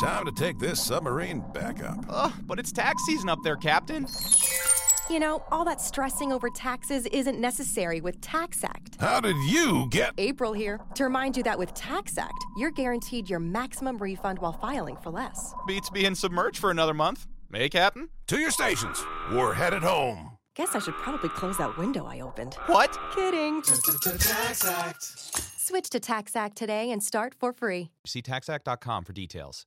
Time to take this submarine back up. Ugh, but it's tax season up there, Captain. You know, all that stressing over taxes isn't necessary with TaxAct. How did you get. April here to remind you that with TaxAct, you're guaranteed your maximum refund while filing for less. Beats being submerged for another month. Hey, Captain? To your stations. We're headed home. Guess I should probably close that window I opened. What? Kidding. Switch to TaxAct today and start for free. See taxact.com for details.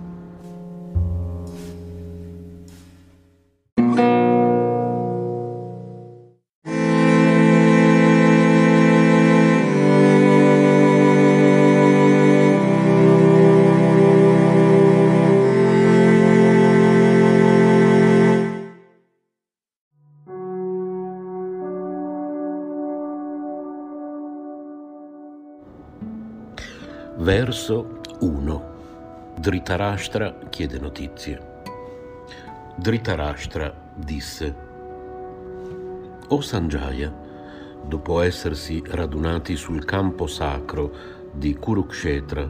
Verso 1. Dhritarashtra chiede notizie. Dhritarashtra disse: O Sanjaya, dopo essersi radunati sul campo sacro di Kurukshetra,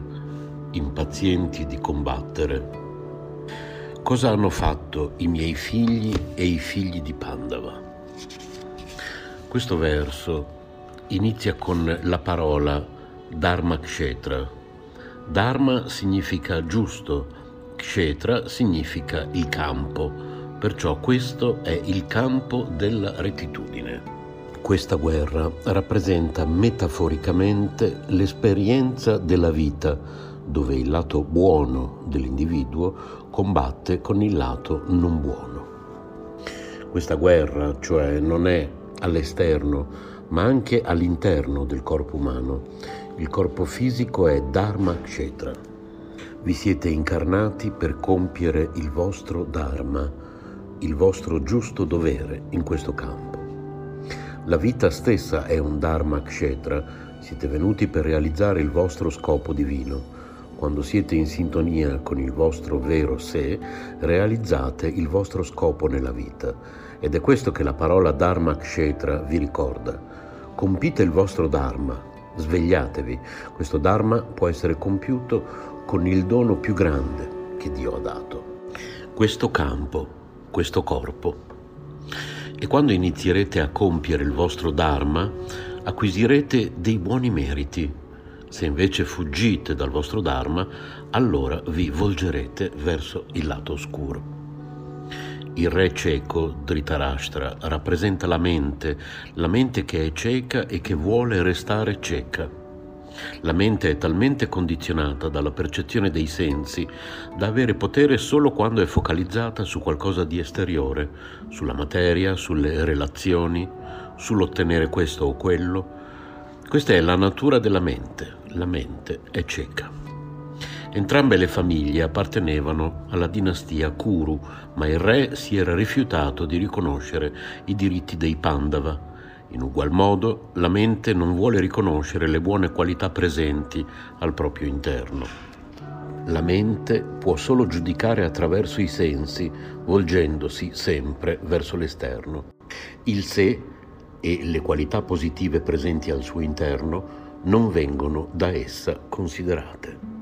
impazienti di combattere, cosa hanno fatto i miei figli e i figli di Pandava? Questo verso inizia con la parola Dharma Kshetra. Dharma significa giusto, Kshetra significa il campo, perciò questo è il campo della rettitudine. Questa guerra rappresenta metaforicamente l'esperienza della vita, dove il lato buono dell'individuo combatte con il lato non buono. Questa guerra, cioè, non è all'esterno, ma anche all'interno del corpo umano. Il corpo fisico è Dharma Kshetra. Vi siete incarnati per compiere il vostro Dharma, il vostro giusto dovere in questo campo. La vita stessa è un Dharma Kshetra, siete venuti per realizzare il vostro scopo divino. Quando siete in sintonia con il vostro vero sé, realizzate il vostro scopo nella vita. Ed è questo che la parola Dharma Kshetra vi ricorda. Compite il vostro Dharma, svegliatevi. Questo Dharma può essere compiuto con il dono più grande che Dio ha dato. Questo campo, questo corpo. E quando inizierete a compiere il vostro Dharma, acquisirete dei buoni meriti. Se invece fuggite dal vostro Dharma, allora vi volgerete verso il lato oscuro. Il re cieco, Dhritarashtra, rappresenta la mente, la mente che è cieca e che vuole restare cieca. La mente è talmente condizionata dalla percezione dei sensi da avere potere solo quando è focalizzata su qualcosa di esteriore, sulla materia, sulle relazioni, sull'ottenere questo o quello. Questa è la natura della mente. La mente è cieca. Entrambe le famiglie appartenevano alla dinastia Kuru, ma il re si era rifiutato di riconoscere i diritti dei Pandava. In ugual modo, la mente non vuole riconoscere le buone qualità presenti al proprio interno. La mente può solo giudicare attraverso i sensi, volgendosi sempre verso l'esterno. Il sé e le qualità positive presenti al suo interno non vengono da essa considerate.